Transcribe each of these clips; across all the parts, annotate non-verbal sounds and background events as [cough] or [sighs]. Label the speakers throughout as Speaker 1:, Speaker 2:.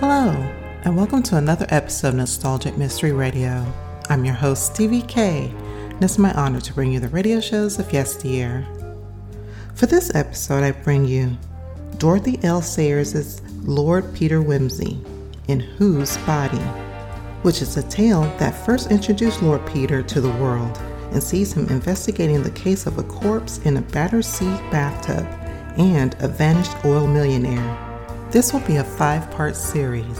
Speaker 1: Hello, and welcome to another episode of Nostalgic Mystery Radio. I'm your host, Stevie K, and it's my honor to bring you the radio shows of yesteryear. For this episode, I bring you Dorothy L. Sayers' Lord Peter Wimsey in Whose Body, which is a tale that first introduced Lord Peter to the world and sees him investigating the case of a corpse in a Battersea bathtub and a vanished oil millionaire. This will be a five part series,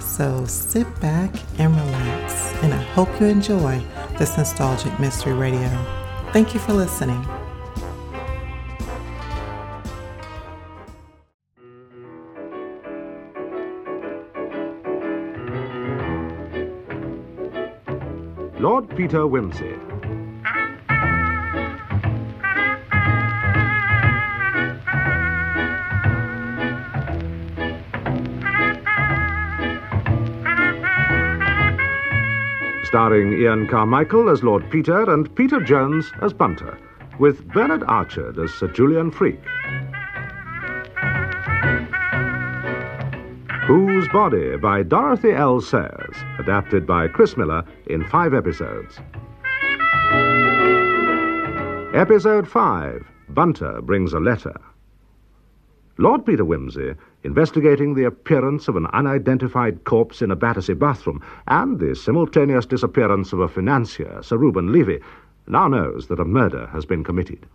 Speaker 1: so sit back and relax, and I hope you enjoy this nostalgic mystery radio. Thank you for listening.
Speaker 2: Lord Peter Wimsey. Starring Ian Carmichael as Lord Peter and Peter Jones as Bunter, with Bernard Archard as Sir Julian Freke. Whose Body by Dorothy L. Sayers, adapted by Chris Miller in five episodes. Episode 5 Bunter Brings a Letter. Lord Peter Wimsey, investigating the appearance of an unidentified corpse in a Battersea bathroom and the simultaneous disappearance of a financier, Sir Reuben Levy, now knows that a murder has been committed.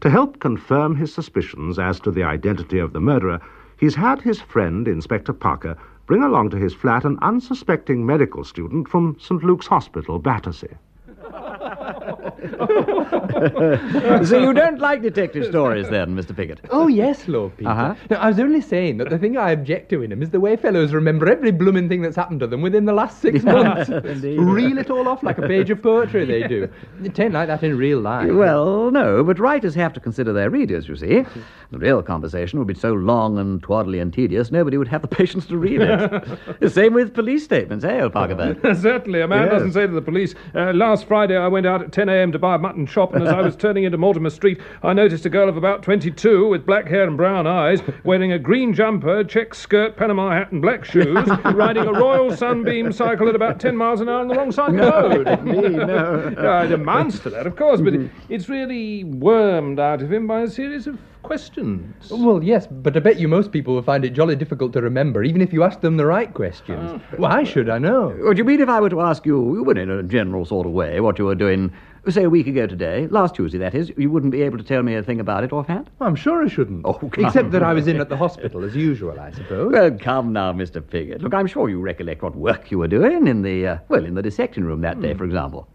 Speaker 2: To help confirm his suspicions as to the identity of the murderer, he's had his friend, Inspector Parker, bring along to his flat an unsuspecting medical student from St. Luke's Hospital, Battersea. [laughs] [laughs]
Speaker 3: so you don't like detective stories then, Mr. Piggott?
Speaker 4: Oh, yes, Lord Peter.
Speaker 3: Uh-huh.
Speaker 4: Now, I was only saying that the thing I object to in them is the way fellows remember every blooming thing that's happened to them within the last six [laughs] months. Reel it all off like a page of poetry, they do. It ain't like that in real life.
Speaker 3: Well, no, but writers have to consider their readers, you see. The real conversation would be so long and twaddly and tedious, nobody would have the patience to read it. [laughs] the same with police statements, eh, old Parker?
Speaker 5: Certainly. A man
Speaker 3: Yes.
Speaker 5: doesn't say to the police, uh, last Friday I went out at 10 a.m. to buy a mutton chop, and as I was [laughs] turning into Mortimer Street, I noticed a girl of about 22 with black hair and brown eyes, wearing a green jumper, check skirt, Panama hat, and black shoes, [laughs] riding a Royal Sunbeam cycle at about 10 miles an hour on the wrong side of the road.
Speaker 3: Indeed, no.
Speaker 5: Uh, it amounts to that, of course, but it, it's really wormed out of him by a series of questions.
Speaker 4: Well, yes, but I bet you most people will find it jolly difficult to remember, even if you ask them the right questions. Why should I know?
Speaker 3: What do you mean if I were to ask you, well, in a general sort of way, what you were doing, say, a week ago today, last Tuesday, that is, you wouldn't be able to tell me a thing about it offhand?
Speaker 4: I'm sure I shouldn't.
Speaker 3: Oh, come
Speaker 4: Except that I was in at the hospital, as usual, I suppose.
Speaker 3: Well, come now, Mr. Piggott. Look, I'm sure you recollect what work you were doing in the, uh, well, in the dissecting room that day, for example.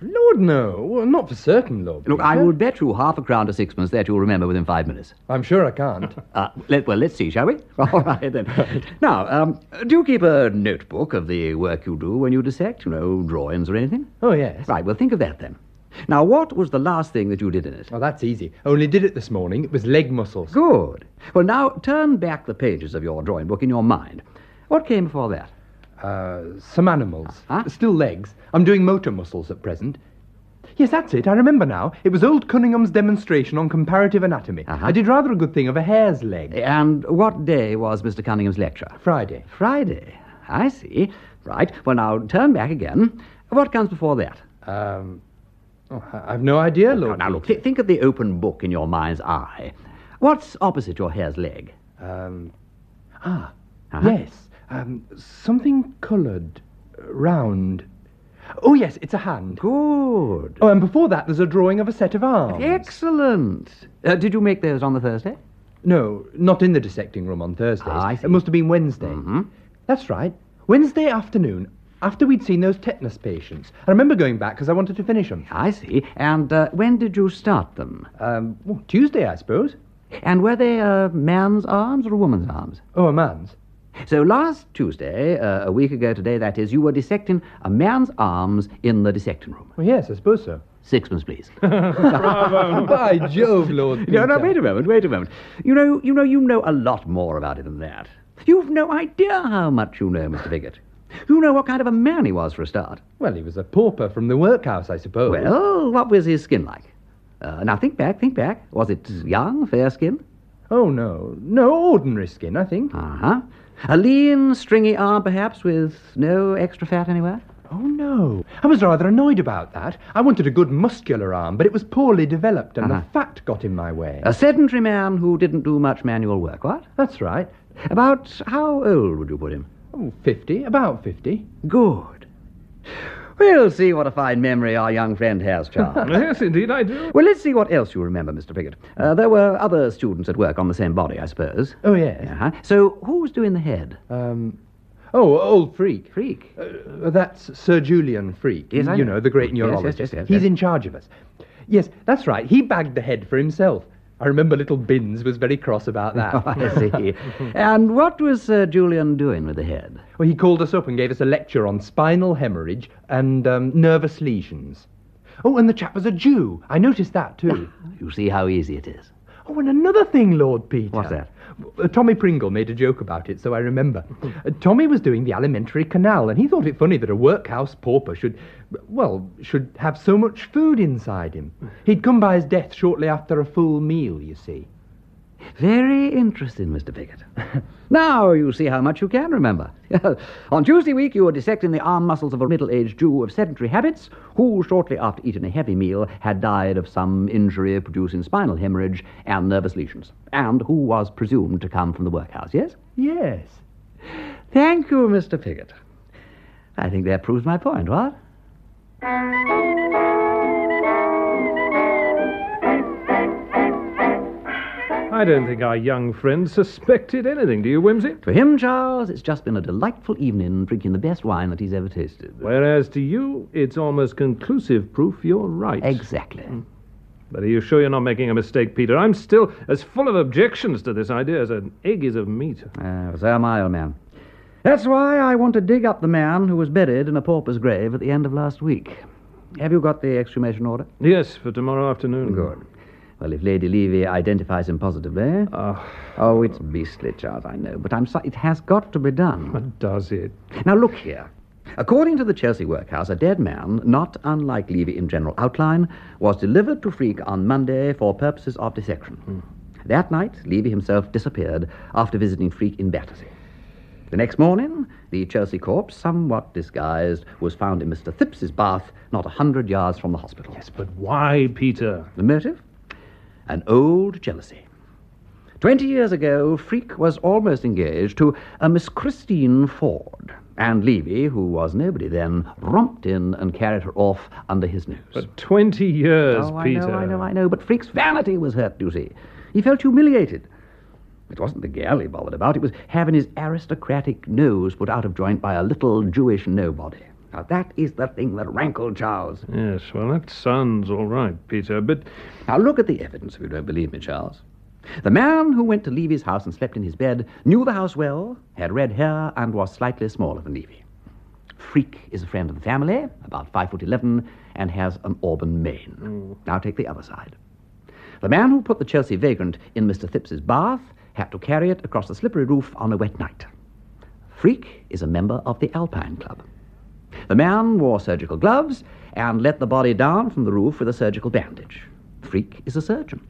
Speaker 4: Lord, no. Well, not for certain, Lord.
Speaker 3: Look, I will bet you half a crown to sixpence that you'll remember within five minutes.
Speaker 4: I'm sure I can't. [laughs]
Speaker 3: Uh, let, well, let's see, shall we? [laughs] All right, then. [laughs] Now, um, do you keep a notebook of the work you do when you dissect? You know, drawings or anything?
Speaker 4: oh, yes.
Speaker 3: Right, well, think of that then. Now, what was the last thing that you did in it?
Speaker 4: Oh, that's easy. Only did it this morning. It was leg muscles.
Speaker 3: Good. Well, now, turn back the pages of your drawing book in your mind. What came before that?
Speaker 4: Uh, some animals.
Speaker 3: Huh?
Speaker 4: Still legs. I'm doing motor muscles at present. Yes, that's it. I remember now. It was old Cunningham's demonstration on comparative anatomy.
Speaker 3: Uh-huh.
Speaker 4: I did rather a good thing of a hare's leg.
Speaker 3: And what day was Mr. Cunningham's lecture?
Speaker 4: Friday.
Speaker 3: Friday. I see. Right. Well, now, turn back again. What comes before that?
Speaker 4: Um, oh, I've no idea,
Speaker 3: Now,
Speaker 4: Lord.
Speaker 3: now look, th- think of the open book in your mind's eye. What's opposite your hare's leg?
Speaker 4: Um, ah,
Speaker 3: Uh-huh.
Speaker 4: yes. Um, something coloured, uh, round. Oh, yes, it's a hand.
Speaker 3: Good.
Speaker 4: Oh, and before that, there's a drawing of a set of arms.
Speaker 3: Excellent. Uh, did you make those on the Thursday?
Speaker 4: No, not in the dissecting room on Thursdays.
Speaker 3: Ah, I see.
Speaker 4: It must have been Wednesday.
Speaker 3: Mhm.
Speaker 4: That's right. Wednesday afternoon, after we'd seen those tetanus patients. I remember going back because I wanted to finish them.
Speaker 3: I see. And uh, when did you start them?
Speaker 4: Um, well, Tuesday, I suppose.
Speaker 3: And were they a man's arms or a woman's arms?
Speaker 4: Oh, a man's.
Speaker 3: So last Tuesday, uh, a week ago today, that is, you were dissecting a man's arms in the dissecting room.
Speaker 4: Well, yes, I suppose so.
Speaker 3: Sixpence, please. [laughs] Bravo! [laughs]
Speaker 4: By Jove, Lord.
Speaker 3: no, no, wait a moment, wait a moment. You know, you know, you know a lot more about it than that. You've no idea how much you know, Mr. Piggott. You know what kind of a man he was for a start.
Speaker 4: Well, he was a pauper from the workhouse, I suppose.
Speaker 3: Well, what was his skin like? Uh, now think back, think back. Was it young, fair skin?
Speaker 4: Oh, no. No, ordinary skin, I think.
Speaker 3: Uh huh. A lean, stringy arm, perhaps, with no extra fat anywhere?
Speaker 4: Oh, no. I was rather annoyed about that. I wanted a good muscular arm, but it was poorly developed and
Speaker 3: Uh-huh.
Speaker 4: the fat got in my way.
Speaker 3: A sedentary man who didn't do much manual work, what?
Speaker 4: That's right.
Speaker 3: About how old would you put him?
Speaker 4: Oh, 50, about 50.
Speaker 3: Good. We'll see what a fine memory our young friend has, Charles. [laughs]
Speaker 5: yes, indeed, I do.
Speaker 3: well, let's see what else you remember, Mr. Piggott. Uh, there were other students at work on the same body, I suppose.
Speaker 4: Oh, yes.
Speaker 3: Uh-huh. So, who's doing the head?
Speaker 4: Um, oh, old Freke.
Speaker 3: Freke.
Speaker 4: Uh, that's Sir Julian Freke.
Speaker 3: Yes, I
Speaker 4: you
Speaker 3: know.
Speaker 4: the great
Speaker 3: Yes, yes,
Speaker 4: neurologist.
Speaker 3: yes, yes,
Speaker 4: He's
Speaker 3: yes.
Speaker 4: in charge of us. Yes, that's right. He bagged the head for himself. I remember little Binns was very cross about that.
Speaker 3: Oh, [laughs] I see. [laughs] and what was Sir Julian doing with the head?
Speaker 4: Well, he called us up and gave us a lecture on spinal hemorrhage and um, nervous lesions. Oh, and the chap was a Jew. I noticed that too. [laughs]
Speaker 3: You see how easy it is.
Speaker 4: oh, and another thing, Lord Peter.
Speaker 3: What's that?
Speaker 4: Uh, Tommy Pringle made a joke about it, so I remember. Uh, Tommy was doing the alimentary canal, and he thought it funny that a workhouse pauper should, well, should have so much food inside him. He'd come by his death shortly after a full meal, you see.
Speaker 3: Very interesting, Mr. Piggott. [laughs] now you see how much you can remember. [laughs] On Tuesday week, you were dissecting the arm muscles of a middle aged Jew of sedentary habits who, shortly after eating a heavy meal, had died of some injury producing spinal hemorrhage and nervous lesions, and who was presumed to come from the workhouse, yes?
Speaker 4: Yes.
Speaker 3: Thank you, Mr. Piggott. I think that proves my point, what?
Speaker 5: I don't think our young friend suspected anything, do you, Wimsey?
Speaker 3: For him, Charles, it's just been a delightful evening drinking the best wine that he's ever tasted.
Speaker 5: Whereas to you, it's almost conclusive proof you're right.
Speaker 3: Exactly.
Speaker 5: But are you sure you're not making a mistake, Peter? I'm still as full of objections to this idea as an egg is of meat.
Speaker 3: Uh, so am I, old man. That's why I want to dig up the man who was buried in a pauper's grave at the end of last week. Have you got the exhumation order?
Speaker 5: Yes, for tomorrow afternoon.
Speaker 3: Good. Well, if Lady Levy identifies him positively.
Speaker 5: Ah,
Speaker 3: Oh, it's beastly, Charles, I know, but I'm sorry. It has got to be done.
Speaker 5: But does it?
Speaker 3: Now, look here. According to the Chelsea workhouse, a dead man, not unlike Levy in general outline, was delivered to Freke on Monday for purposes of dissection. That night, Levy himself disappeared after visiting Freke in Battersea. The next morning, the Chelsea corpse, somewhat disguised, was found in Mr. Thipps's bath, not a hundred yards from the hospital.
Speaker 5: Yes, but why, Peter?
Speaker 3: The motive? An old jealousy. Twenty years ago, Freke was almost engaged to a Miss Christine Ford, and Levy, who was nobody then, romped in and carried her off under his nose.
Speaker 5: But 20 years,
Speaker 3: oh,
Speaker 5: Peter.
Speaker 3: I know, I know, I know, but Freke's vanity was hurt, you see. He felt humiliated. It wasn't the girl he bothered about, it was having his aristocratic nose put out of joint by a little Jewish nobody. Now, that is the thing that rankled Charles.
Speaker 5: Yes, well, that sounds all right, Peter, but
Speaker 3: Now look at the evidence if you don't believe me, Charles. The man who went to Levy's house and slept in his bed knew the house well, had red hair, and was slightly smaller than Levy. Freke is a friend of the family, about five foot eleven, and has an auburn mane. Mm. Now take the other side. The man who put the Chelsea vagrant in Mr. Thipps's bath had to carry it across the slippery roof on a wet night. Freke is a member of the Alpine Club. The man wore surgical gloves and let the body down from the roof with a surgical bandage. Freke is a surgeon.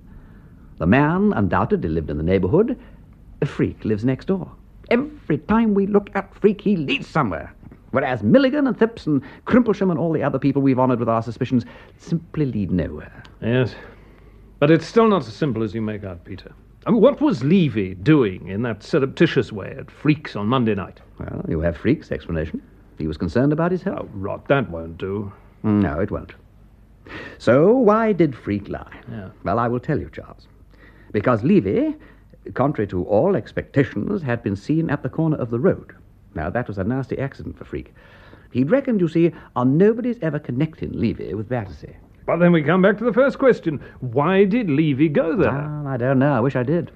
Speaker 3: The man undoubtedly lived in the neighborhood. Freke lives next door. Every time we look at Freke, he leads somewhere. Whereas Milligan and Thipps and Crimplesham and all the other people we've honored with our suspicions simply lead nowhere.
Speaker 5: yes. But it's still not as simple as you make out, Peter. I mean, what was Levy doing in that surreptitious way at Freke's on Monday night?
Speaker 3: Well, you have Freke's explanation. He was concerned about his health.
Speaker 5: Oh, rot, that won't do.
Speaker 3: No, it won't. So, why did Freke lie?
Speaker 5: Yeah.
Speaker 3: Well, I will tell you, Charles. Because Levy, contrary to all expectations, had been seen at the corner of the road. Now, that was a nasty accident for Freke. He'd reckoned, you see, on nobody's ever connecting Levy with Battersea.
Speaker 5: But then we come back to the first question. Why did Levy go there?
Speaker 3: Well, I don't know. I wish I did.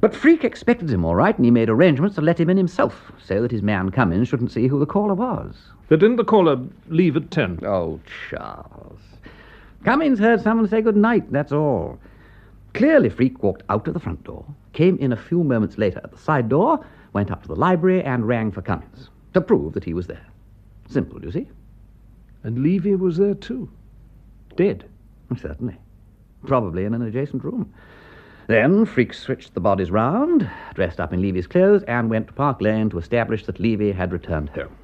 Speaker 3: But Freke expected him all right, and he made arrangements to let him in himself, so that his man Cummins shouldn't see who the caller was.
Speaker 5: But didn't the caller leave at 10?
Speaker 3: Oh, Charles. Cummins heard someone say good night, that's all. Clearly, Freke walked out of the front door, came in a few moments later at the side door, went up to the library, and rang for Cummins to prove that he was there. Simple, do you see?
Speaker 5: And Levy was there too. Dead.
Speaker 3: Certainly. Probably in an adjacent room. Then Freke switched the bodies round, dressed up in Levy's clothes, and went to Park Lane to establish that Levy had returned home.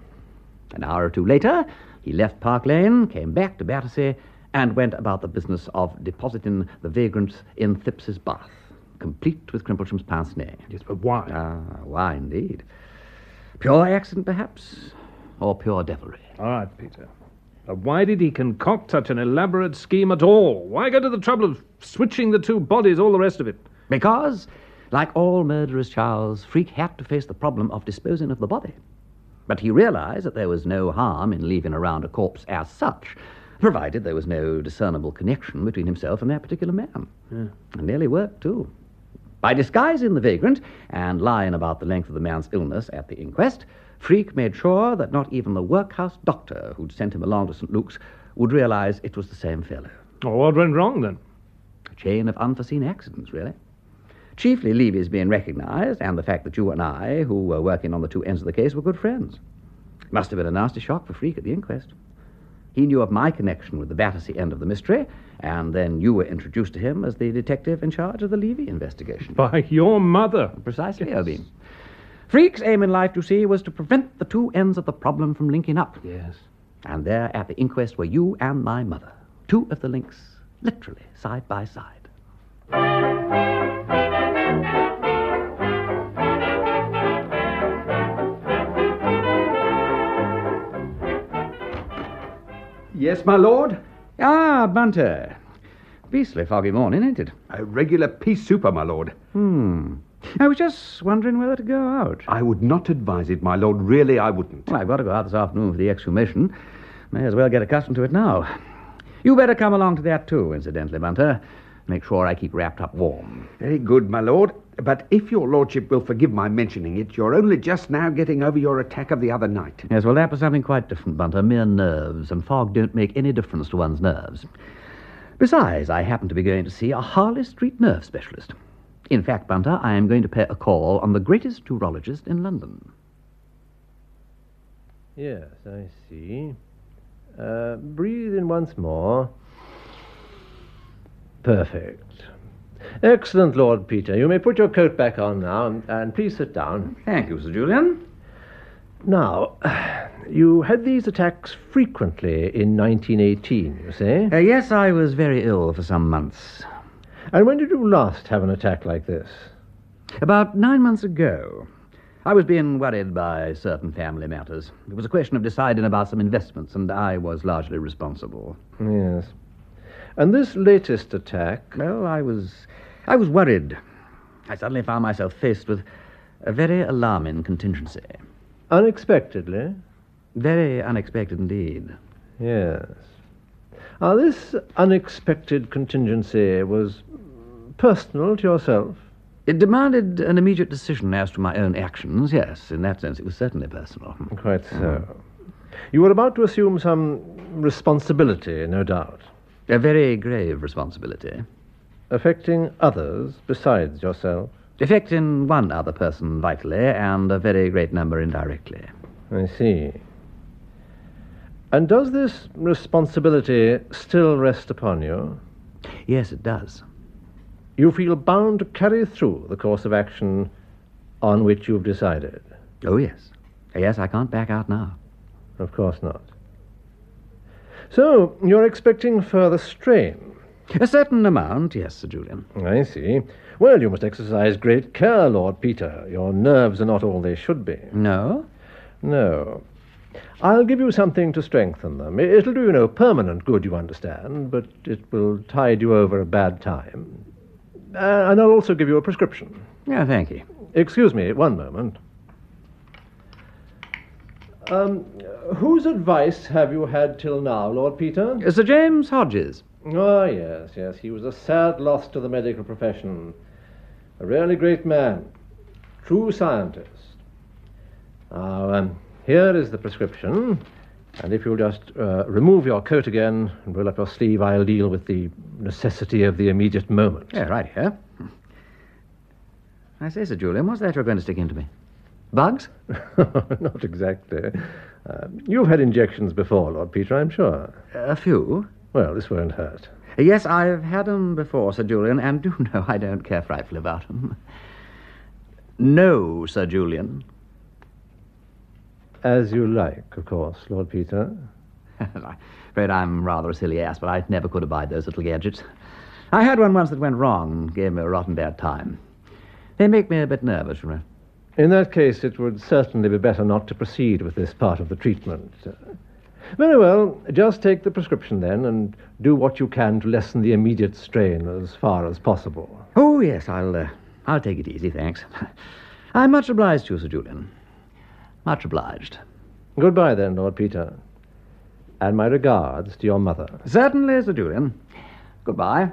Speaker 3: An hour or two later, he left Park Lane, came back to Battersea, and went about the business of depositing the vagrants in Thipps's bath, complete with Crimplesham's pince nez.
Speaker 5: Yes, but why?
Speaker 3: Ah, why indeed? Pure accident, perhaps, or pure devilry.
Speaker 5: All right, Peter. But why did he concoct such an elaborate scheme at all? Why go to the trouble of switching the two bodies, all the rest of it?
Speaker 3: Because, like all murderers, Charles, Freke had to face the problem of disposing of the body. But he realized that there was no harm in leaving around a corpse as such, provided there was no discernible connection between himself and that particular man. And nearly worked, too. By disguising the vagrant and lying about the length of the man's illness at the inquest, Freke made sure that not even the workhouse doctor who'd sent him along to St. Luke's would realize it was the same fellow.
Speaker 5: Well, what went wrong then?
Speaker 3: A chain of unforeseen accidents, really. Chiefly Levy's being recognized, and the fact that you and I, who were working on the two ends of the case, were good friends. Must have been a nasty shock for Freke at the inquest. He knew of my connection with the Battersea end of the mystery, and then you were introduced to him as the detective in charge of the Levy investigation.
Speaker 5: By your mother.
Speaker 3: Precisely, Obie. Freke's aim in life, you see, was to prevent the two ends of the problem from linking up.
Speaker 5: Yes.
Speaker 3: And there at the inquest were you and my mother. Two of the links, literally, side by side.
Speaker 6: Yes, my lord?
Speaker 3: Ah, Bunter. Beastly foggy morning, ain't it?
Speaker 6: A regular pea souper, my lord.
Speaker 3: Hmm. I was just wondering whether to go out.
Speaker 6: I would not advise it, my lord. Really, I wouldn't.
Speaker 3: Well, I've got to go out this afternoon for the exhumation. May as well get accustomed to it now. You better come along to that, too, incidentally, Bunter. Make sure I keep wrapped up warm.
Speaker 6: Very good, my lord. But if your lordship will forgive my mentioning it, you're only just now getting over your attack of the other night.
Speaker 3: Yes, well, that was something quite different, Bunter. Mere nerves, and fog don't make any difference to one's nerves. Besides, I happen to be going to see a Harley Street nerve specialist. In fact, Bunter, I am going to pay a call on the greatest neurologist in London.
Speaker 7: Yes, I see. Uh, breathe in once more. Perfect. Excellent, Lord Peter. You may put your coat back on now, and, and please sit down.
Speaker 3: Thank you, Sir Julian.
Speaker 7: Now, [sighs] you had these attacks frequently in 1918, you say?
Speaker 3: Uh, yes, I was very ill for some months.
Speaker 7: And when did you last have an attack like this?
Speaker 3: About nine months ago. I was being worried by certain family matters. It was a question of deciding about some investments, and I was largely responsible.
Speaker 7: Yes. And this latest attack?
Speaker 3: Well, I was. I was worried. I suddenly found myself faced with a very alarming contingency.
Speaker 7: Unexpectedly?
Speaker 3: Very unexpected indeed.
Speaker 7: Yes. Now, this unexpected contingency was personal to yourself?
Speaker 3: It demanded an immediate decision as to my own actions, yes. In that sense, it was certainly personal.
Speaker 7: Quite so. You were about to assume some responsibility, no doubt.
Speaker 3: A very grave responsibility.
Speaker 7: Affecting others besides yourself?
Speaker 3: Affecting one other person vitally, and a very great number indirectly.
Speaker 7: I see. And does this responsibility still rest upon you?
Speaker 3: Yes, it does.
Speaker 7: You feel bound to carry through the course of action on which you've decided?
Speaker 3: Oh, yes. Yes, I can't back out now.
Speaker 7: Of course not. So, you're expecting further strain?
Speaker 3: A certain amount, yes, Sir Julian.
Speaker 7: I see. Well, you must exercise great care, Lord Peter. Your nerves are not all they should be.
Speaker 3: No?
Speaker 7: No. I'll give you something to strengthen them. It'll do you no permanent good, you understand, but it will tide you over a bad time. Uh, and I'll also give you a prescription.
Speaker 3: Yeah, thank you.
Speaker 7: Excuse me, one moment. Um, whose advice have you had till now, Lord Peter?
Speaker 3: Sir James Hodges.
Speaker 7: Ah, yes, yes. He was a sad loss to the medical profession. A really great man. True scientist. Now, um, here is the prescription. And if you'll just uh, remove your coat again and roll up your sleeve, I'll deal with the necessity of the immediate moment.
Speaker 3: Yeah, right here. I say, Sir Julian, what's that you're going to stick into me? Bugs? [laughs]
Speaker 7: Not exactly. Uh, you've had injections before, Lord Peter, I'm sure.
Speaker 3: A few.
Speaker 7: Well, this won't hurt.
Speaker 3: Yes, I've had 'em before, Sir Julian, and do [laughs] know I don't care frightfully about 'em. No, Sir Julian.
Speaker 7: As you like, of course, Lord Peter. [laughs]
Speaker 3: I'm afraid I'm rather a silly ass, but I never could abide those little gadgets. I had one once that went wrong and gave me a rotten bad time. They make me a bit nervous, you know.
Speaker 7: In that case, it would certainly be better not to proceed with this part of the treatment. Very well, just take the prescription then and do what you can to lessen the immediate strain as far as possible.
Speaker 3: Oh, yes, I'll, uh, I'll take it easy, thanks. [laughs] I'm much obliged to you, Sir Julian. Much obliged.
Speaker 7: Goodbye then, Lord Peter. And my regards to your mother.
Speaker 3: Certainly, Sir Julian. Goodbye.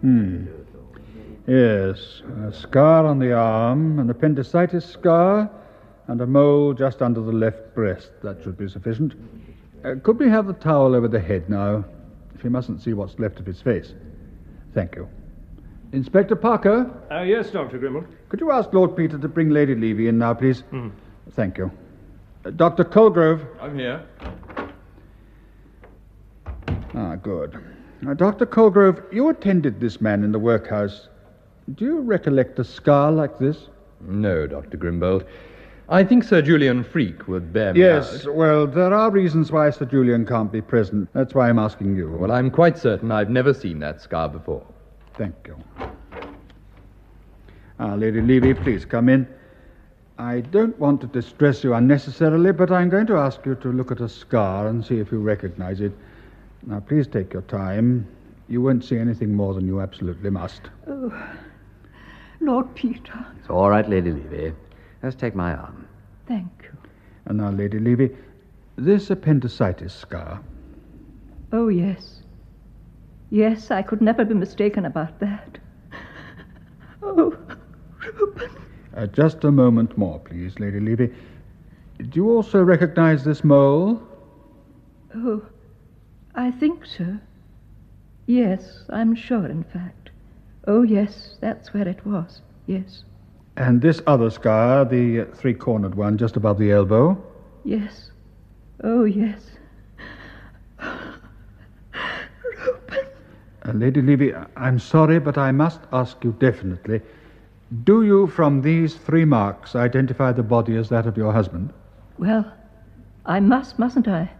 Speaker 3: Hmm.
Speaker 8: Yes, a scar on the arm, an appendicitis scar, and a mole just under the left breast. That should be sufficient. Uh, could we have the towel over the head now? If he mustn't see what's left of his face. Thank you. Inspector Parker,
Speaker 5: Uh, yes, Dr. Grimbold.
Speaker 8: could you ask Lord Peter to bring Lady Levy in now, please? Thank you. Uh, Dr. Colgrove.
Speaker 4: I'm here.
Speaker 8: Ah, good. Now, Dr. Colgrove, you attended this man in the workhouse. Do you recollect a scar like this?
Speaker 4: No, Dr. Grimbold. I think Sir Julian Freke would bear me
Speaker 8: Yes,
Speaker 4: out.
Speaker 8: well, there are reasons why Sir Julian can't be present. That's why I'm asking you.
Speaker 4: Well, I'm quite certain I've never seen that scar before.
Speaker 8: Thank you. Ah, Lady Levy, please come in. I don't want to distress you unnecessarily, but I'm going to ask you to look at a scar and see if you recognize it. Now, please take your time. You won't see anything more than you absolutely must.
Speaker 9: Oh, Lord Peter,
Speaker 3: It's all right, Lady Levy. Just take my arm.
Speaker 9: thank you.
Speaker 8: And now, Lady Levy, this appendicitis scar.
Speaker 9: Oh, yes. Yes, I could never be mistaken about that. Oh, Reuben.
Speaker 8: Uh, just a moment more, please, Lady Levy. Do you also recognize this mole?
Speaker 9: Oh, I think so. Yes, I'm sure, in fact. Oh, yes, that's where it was. Yes,
Speaker 8: And this other scar, the three cornered one just above the elbow?
Speaker 9: yes. Oh, yes.
Speaker 8: Uh, Lady Levy, I'm sorry, but I must ask you definitely. Do you, from these three marks, identify the body as that of your husband?
Speaker 9: Well, I must, mustn't I?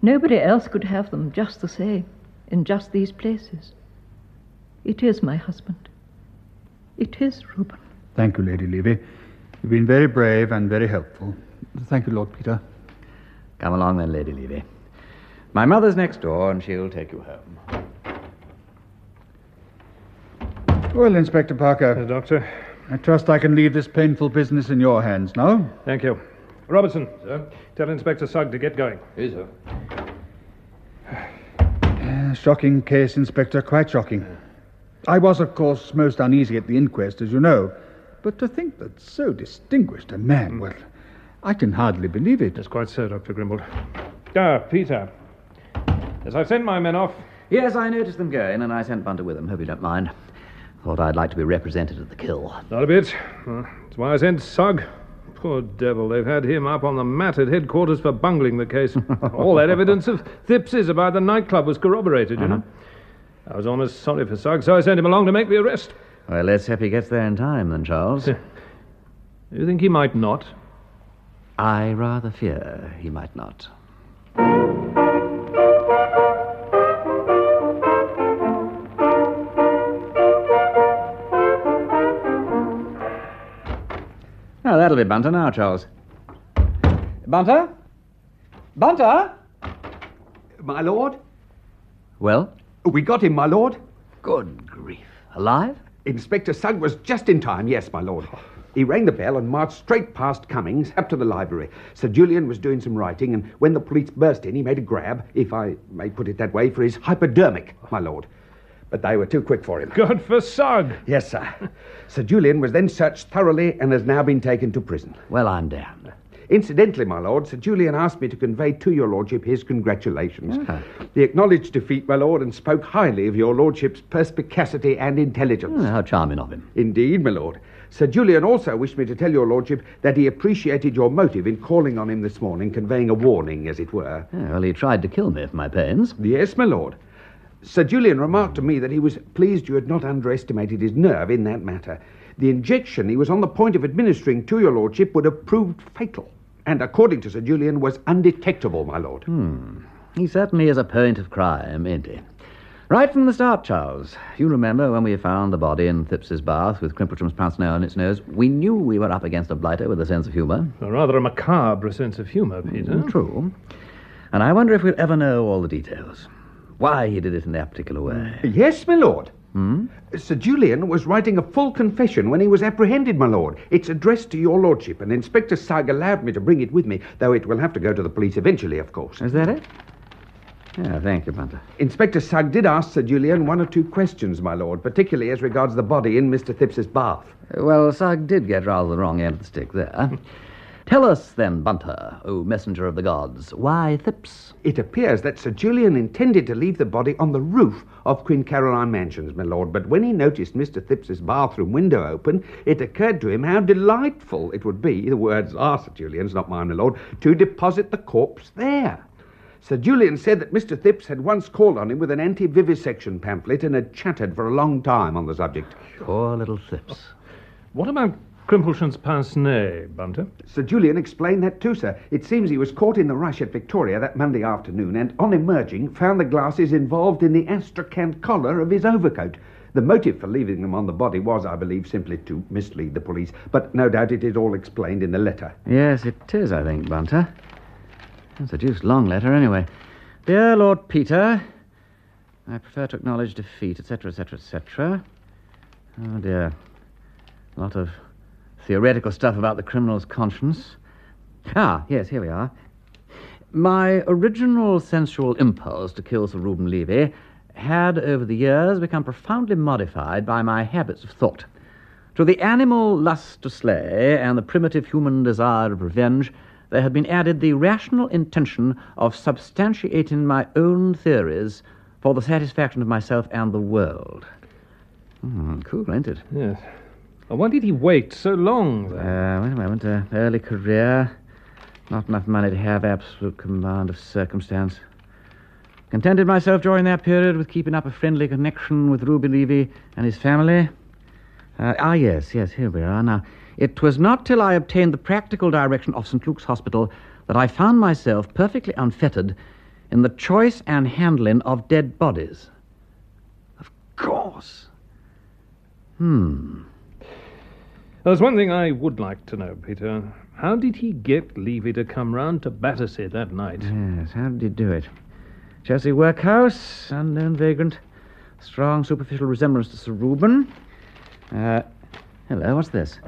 Speaker 9: Nobody else could have them just the same, in just these places. It is my husband. It is Reuben.
Speaker 8: Thank you, Lady Levy. You've been very brave and very helpful. Thank you, Lord Peter.
Speaker 3: Come along then, Lady Levy. My mother's next door, and she'll take you home.
Speaker 8: Well, Inspector
Speaker 5: Uh,
Speaker 8: Parker,
Speaker 5: doctor,
Speaker 8: I trust I can leave this painful business in your hands now.
Speaker 5: thank you. Robertson, sir, tell Inspector Sugg to get going.
Speaker 4: Is sir.
Speaker 8: Uh, shocking case, Inspector, quite shocking. I was, of course, most uneasy at the inquest, as you know. But to think that so distinguished a man, well, I can hardly believe it.
Speaker 5: That's quite so, Dr. Grimbold. Ah, Peter. As I've sent my men off,
Speaker 3: Yes, I noticed them going, and I sent Bunter with them. Hope you don't mind. Thought I'd like to be represented at the kill.
Speaker 5: not a bit. That's why I sent Sugg. Poor devil, they've had him up on the mat at headquarters for bungling the case. [laughs] All that evidence of Thipps's about the nightclub was corroborated, you know. I was almost sorry for Sugg, so I sent him along to make the arrest.
Speaker 3: Well, let's hope he gets there in time, then, Charles. [laughs]
Speaker 5: You think he might not?
Speaker 3: I rather fear he might not. Oh, that'll be Bunter now, Charles. Bunter? Bunter?
Speaker 6: My lord?
Speaker 3: Well,
Speaker 6: We got him, my lord.
Speaker 3: good grief. Alive?
Speaker 6: Inspector Sugg was just in time, yes, my lord. He rang the bell and marched straight past Cummins up to the library. Sir Julian was doing some writing, and when the police burst in, he made a grab, if I may put it that way, for his hypodermic, my lord. But they were too quick for him.
Speaker 5: Good for Sugg.
Speaker 6: Yes, sir. Sir Julian was then searched thoroughly and has now been taken to prison.
Speaker 3: Well, I'm damned.
Speaker 6: Incidentally, my lord, Sir Julian asked me to convey to your lordship his congratulations. Ah. He acknowledged defeat, my lord, and spoke highly of your lordship's perspicacity and intelligence.
Speaker 3: Oh, how charming of him.
Speaker 6: Indeed, my lord. Sir Julian also wished me to tell your lordship that he appreciated your motive in calling on him this morning, conveying a warning, as it were.
Speaker 3: Yeah, well, he tried to kill me for my pains.
Speaker 6: Yes, my lord. Sir Julian remarked to me that he was pleased you had not underestimated his nerve in that matter. The injection he was on the point of administering to your lordship would have proved fatal, and according to Sir Julian, was undetectable, my lord. Hmm.
Speaker 3: He certainly is a point of crime, ain't he? Right from the start, Charles. You remember when we found the body in Thipps's bath with Crimplesham's pince nez on its nose? We knew we were up against a blighter with a sense of humour.
Speaker 5: A rather a macabre sense of humour, hmm, Peter.
Speaker 3: True. And I wonder if we'll ever know all the details. Why he did it in that particular way.
Speaker 6: Yes, my lord. Hmm? Sir Julian was writing a full confession when he was apprehended, my lord. It's addressed to your lordship, and Inspector Sugg allowed me to bring it with me, though it will have to go to the police eventually, of course.
Speaker 3: Is that it? Yeah, thank you, Bunter.
Speaker 6: Inspector Sugg did ask Sir Julian one or two questions, my lord, particularly as regards the body in Mr. Thipps's bath.
Speaker 3: Well, Sugg did get rather the wrong end of the stick there. [laughs] Tell us then, Bunter, O messenger of the gods, why Thipps?
Speaker 6: It appears that Sir Julian intended to leave the body on the roof of Queen Caroline Mansions, my lord, but when he noticed Mr. Thipps's bathroom window open, it occurred to him how delightful it would be, the words are Sir Julian's, not mine, my lord, to deposit the corpse there. Sir Julian said that Mr. Thipps had once called on him with an anti-vivisection pamphlet and had chattered for a long time on the subject.
Speaker 3: Poor little Thipps.
Speaker 5: What about Crimplesham's pince nez, Bunter?
Speaker 6: Sir Julian explained that too, sir. It seems he was caught in the rush at Victoria that Monday afternoon and, on emerging, found the glasses involved in the astrakhan collar of his overcoat. The motive for leaving them on the body was, I believe, simply to mislead the police, but no doubt it is all explained in the letter.
Speaker 3: Yes, it is, I think, Bunter. It's a deuced long letter, anyway. Dear Lord Peter, I prefer to acknowledge defeat, etc., etc., etc. Oh, dear. A lot of theoretical stuff about the criminal's conscience. Ah, yes, here we are. My original sensual impulse to kill Sir Reuben Levy had, over the years, become profoundly modified by my habits of thought. To the animal lust to slay and the primitive human desire of revenge, there had been added the rational intention of substantiating my own theories for the satisfaction of myself and the world. Hmm, cool, ain't it?
Speaker 5: Yes. Why did he wait so long, then?
Speaker 3: Uh, wait a moment. Uh, early career. Not enough money to have absolute command of circumstance. Contented myself during that period with keeping up a friendly connection with Ruby Levy and his family. Uh, ah, yes, yes, here we are. Now, it was not till I obtained the practical direction of St. Luke's Hospital that I found myself perfectly unfettered in the choice and handling of dead bodies. Of course. Hmm.
Speaker 5: There's one thing I would like to know, Peter. How did he get Levy to come round to Battersea that night?
Speaker 3: Yes, how did he do it? Chelsea workhouse, unknown vagrant, strong superficial resemblance to Sir Reuben. Uh, hello, what's this?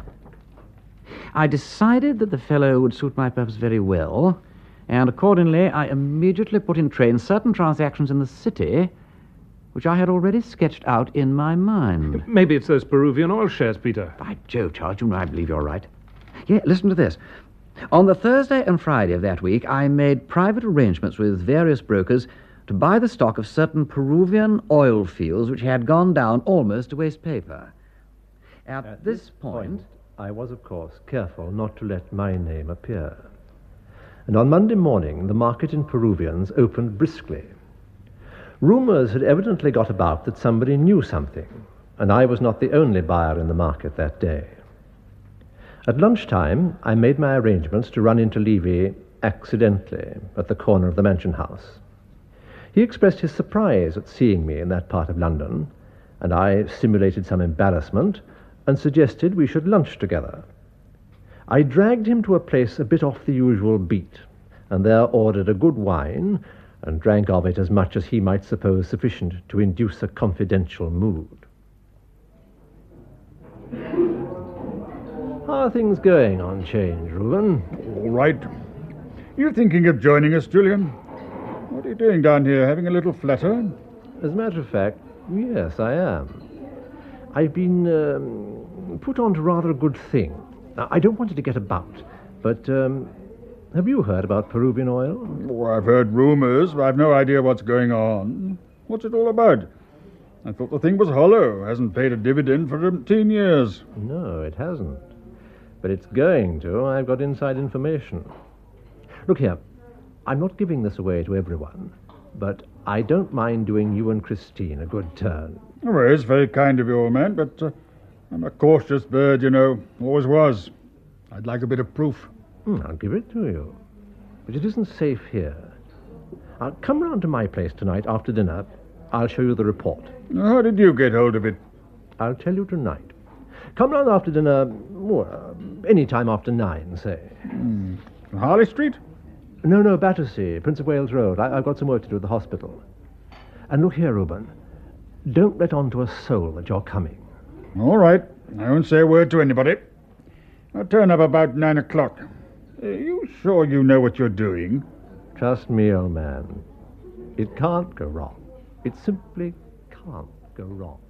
Speaker 3: I decided that the fellow would suit my purpose very well, and accordingly I immediately put in train certain transactions in the city which I had already sketched out in my mind. [laughs]
Speaker 5: Maybe it's those Peruvian oil shares, Peter.
Speaker 3: By Jove, Charles, you know I believe you're right. Yeah, listen to this. On the Thursday and Friday of that week, I made private arrangements with various brokers to buy the stock of certain Peruvian oil fields which had gone down almost to waste paper. At, this point,
Speaker 7: I was, of course, careful not to let my name appear. And on Monday morning, the market in Peruvians opened briskly. Rumours had evidently got about that somebody knew something, and I was not the only buyer in the market that day. At lunchtime, I made my arrangements to run into Levy accidentally at the corner of the mansion house. He expressed his surprise at seeing me in that part of London, and I simulated some embarrassment and suggested we should lunch together. I dragged him to a place a bit off the usual beat, and there ordered a good wine and drank of it as much as he might suppose sufficient to induce a confidential mood. How are things going on change, Reuben?
Speaker 8: All right. You thinking of joining us, Julian? What are you doing down here? Having a little flutter?
Speaker 7: As a matter of fact, yes, I am. I've been um, put on to rather a good thing. Now, I don't want it to get about, but um, Have you heard about Peruvian oil?
Speaker 8: Oh, I've heard rumors, but I've no idea what's going on. What's it all about? I thought the thing was hollow. Hasn't paid a dividend for 17 years.
Speaker 7: No, it hasn't. But it's going to. I've got inside information. Look here, I'm not giving this away to everyone, but I don't mind doing you and Christine a good turn.
Speaker 8: Oh, it's very kind of you, old man, but uh, I'm a cautious bird, you know. Always was. I'd like a bit of proof.
Speaker 7: Hmm, I'll give it to you. But it isn't safe here. I'll come round to my place tonight after dinner. I'll show you the report.
Speaker 8: How did you get hold of it?
Speaker 7: I'll tell you tonight. Come round after dinner, well, uh, any time after nine, say. Hmm.
Speaker 8: Harley Street?
Speaker 7: No, no, Battersea, Prince of Wales Road. I, I've got some work to do at the hospital. And look here, Reuben. Don't let on to a soul that you're coming.
Speaker 8: All right. I won't say a word to anybody. I'll turn up about nine o'clock. Are you sure you know what you're doing?
Speaker 7: Trust me, old man. It can't go wrong. It simply can't go wrong.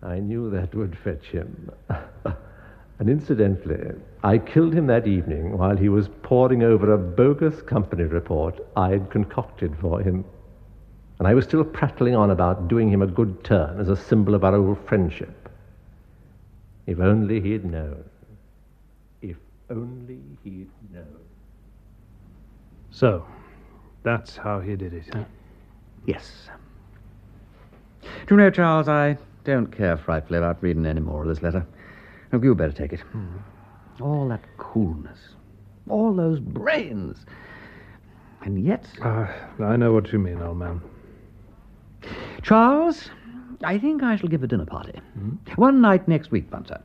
Speaker 7: I knew that would fetch him. [laughs] and incidentally, I killed him that evening while he was poring over a bogus company report I'd concocted for him. And I was still prattling on about doing him a good turn as a symbol of our old friendship. If only he'd known. Only he'd known.
Speaker 5: So, that's how he did it, huh?
Speaker 3: Yes. Do you know, Charles, I don't care frightfully about reading any more of this letter. Look, you better take it. All that coolness, all those brains. And yet,
Speaker 5: Ah, I know what you mean, old man.
Speaker 3: Charles, I think I shall give a dinner party. One night next week, Bunter.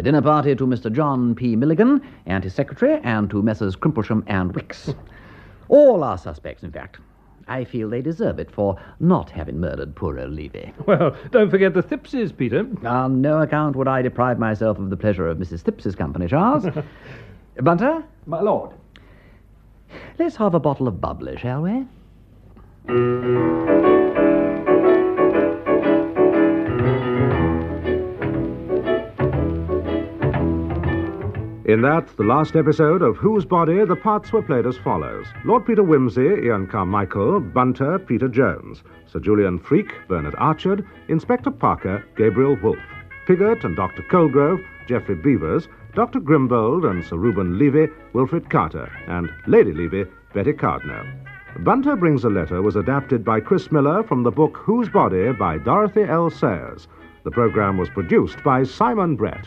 Speaker 3: A dinner party to Mr. John P. Milligan and his secretary, and to Messrs. Crimplesham and Wicks. All are suspects, in fact. I feel they deserve it for not having murdered poor old Levy.
Speaker 5: Well, don't forget the Thipses, Peter.
Speaker 3: On no account would I deprive myself of the pleasure of Mrs. Thipps's company, Charles. [laughs] Bunter,
Speaker 6: My lord.
Speaker 3: let's have a bottle of bubbly, shall we?
Speaker 2: In that, the last episode of Whose Body, the parts were played as follows Lord Peter Wimsey, Ian Carmichael, Bunter, Peter Jones, Sir Julian Freke, Bernard Archard, Inspector Parker, Gabriel Woolf, Piggott and Dr. Colgrove, Geoffrey Beevers, Dr. Grimbold and Sir Reuben Levy, Wilfred Carter, and Lady Levy, Betty Cardno. Bunter Brings a Letter was adapted by Chris Miller from the book Whose Body by Dorothy L. Sayers. The program was produced by Simon Brett.